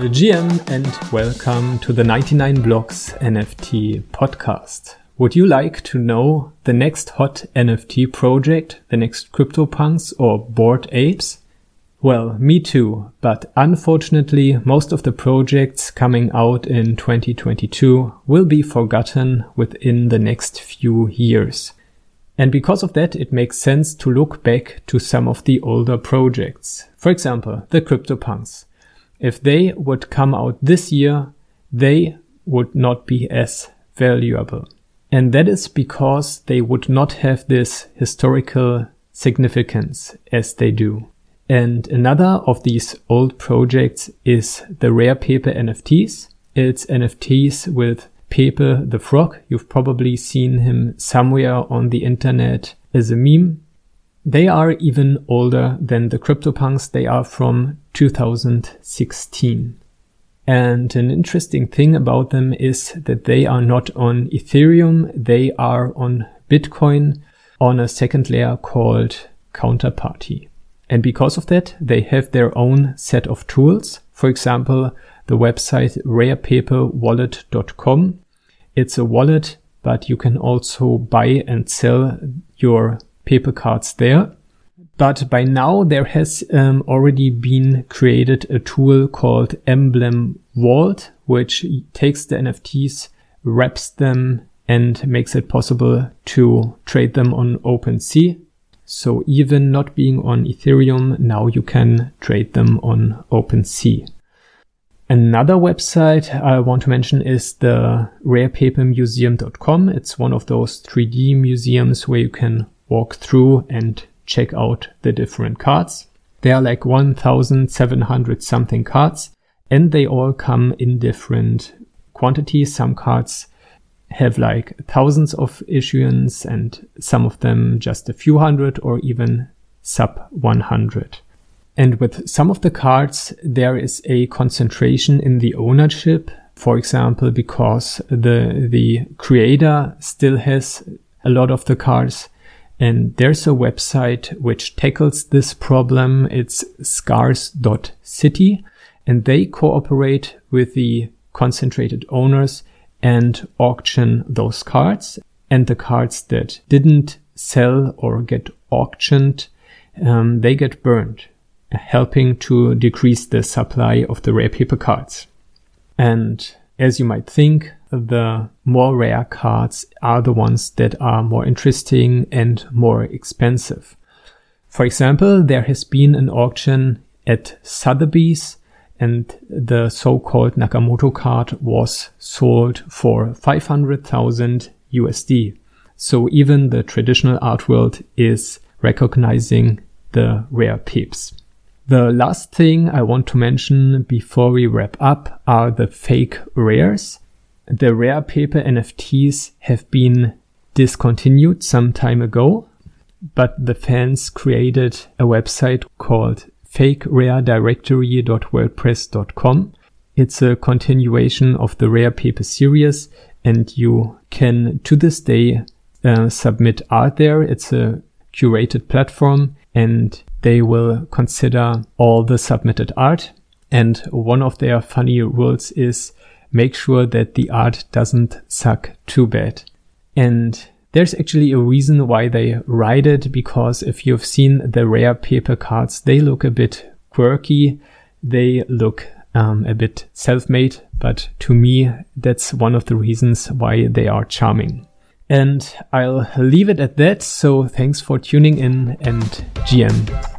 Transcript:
the GM and welcome to the 99 Blocks NFT podcast. Would you like to know the next hot NFT project, the next CryptoPunks or Bored Apes? Well, me too, but unfortunately most of the projects coming out in 2022 will be forgotten within the next few years. And because of that, it makes sense to look back to some of the older projects. For example, the CryptoPunks. If they would come out this year, they would not be as valuable. And that is because they would not have this historical significance as they do. And another of these old projects is the Rare Pepe NFTs. It's NFTs with Pepe the Frog. You've probably seen him somewhere on the internet as a meme. They are even older than the CryptoPunks. They are from 2016. And an interesting thing about them is that they are not on Ethereum. They are on Bitcoin on a second layer called Counterparty. And because of that, they have their own set of tools. For example, the website rarepepewallet.com. It's a wallet, but you can also buy and sell your Pepe cards there. But by now there has um, already been created a tool called Emblem Vault, which takes the NFTs, wraps them, and makes it possible to trade them on OpenSea. So even not being on Ethereum, now you can trade them on OpenSea. Another website I want to mention is the rarepepemuseum.com. It's one of those 3D museums where you can walk through and check out the different cards. There are like 1,700 something cards and they all come in different quantities. Some cards have like thousands of issuance and some of them just a few hundred or even sub 100. And with some of the cards, there is a concentration in the ownership. For example, because the, the creator still has a lot of the cards. And there's a website which tackles this problem. It's scarce.city and they cooperate with the concentrated owners and auction those cards. And the cards that didn't sell or get auctioned, um, they get burned, helping to decrease the supply of the rare Pepe cards. And as you might think, the more rare cards are the ones that are more interesting and more expensive. For example, there has been an auction at Sotheby's and the so-called Nakamoto card was sold for 500,000 USD. So even the traditional art world is recognizing the rare Pepes. The last thing I want to mention before we wrap up are the fake rares. The rare Pepe NFTs have been discontinued some time ago, but the fans created a website called fakeraredirectory.wordpress.com. It's a continuation of the Rare Pepe series, and you can to this day uh, submit art there. It's a curated platform, and they will consider all the submitted art. And one of their funny rules is make sure that the art doesn't suck too bad. And there's actually a reason why they write it because if you've seen the rare Pepe cards, they look a bit quirky. They look um, a bit self-made, but to me, that's one of the reasons why they are charming. And I'll leave it at that. So thanks for tuning in and GM.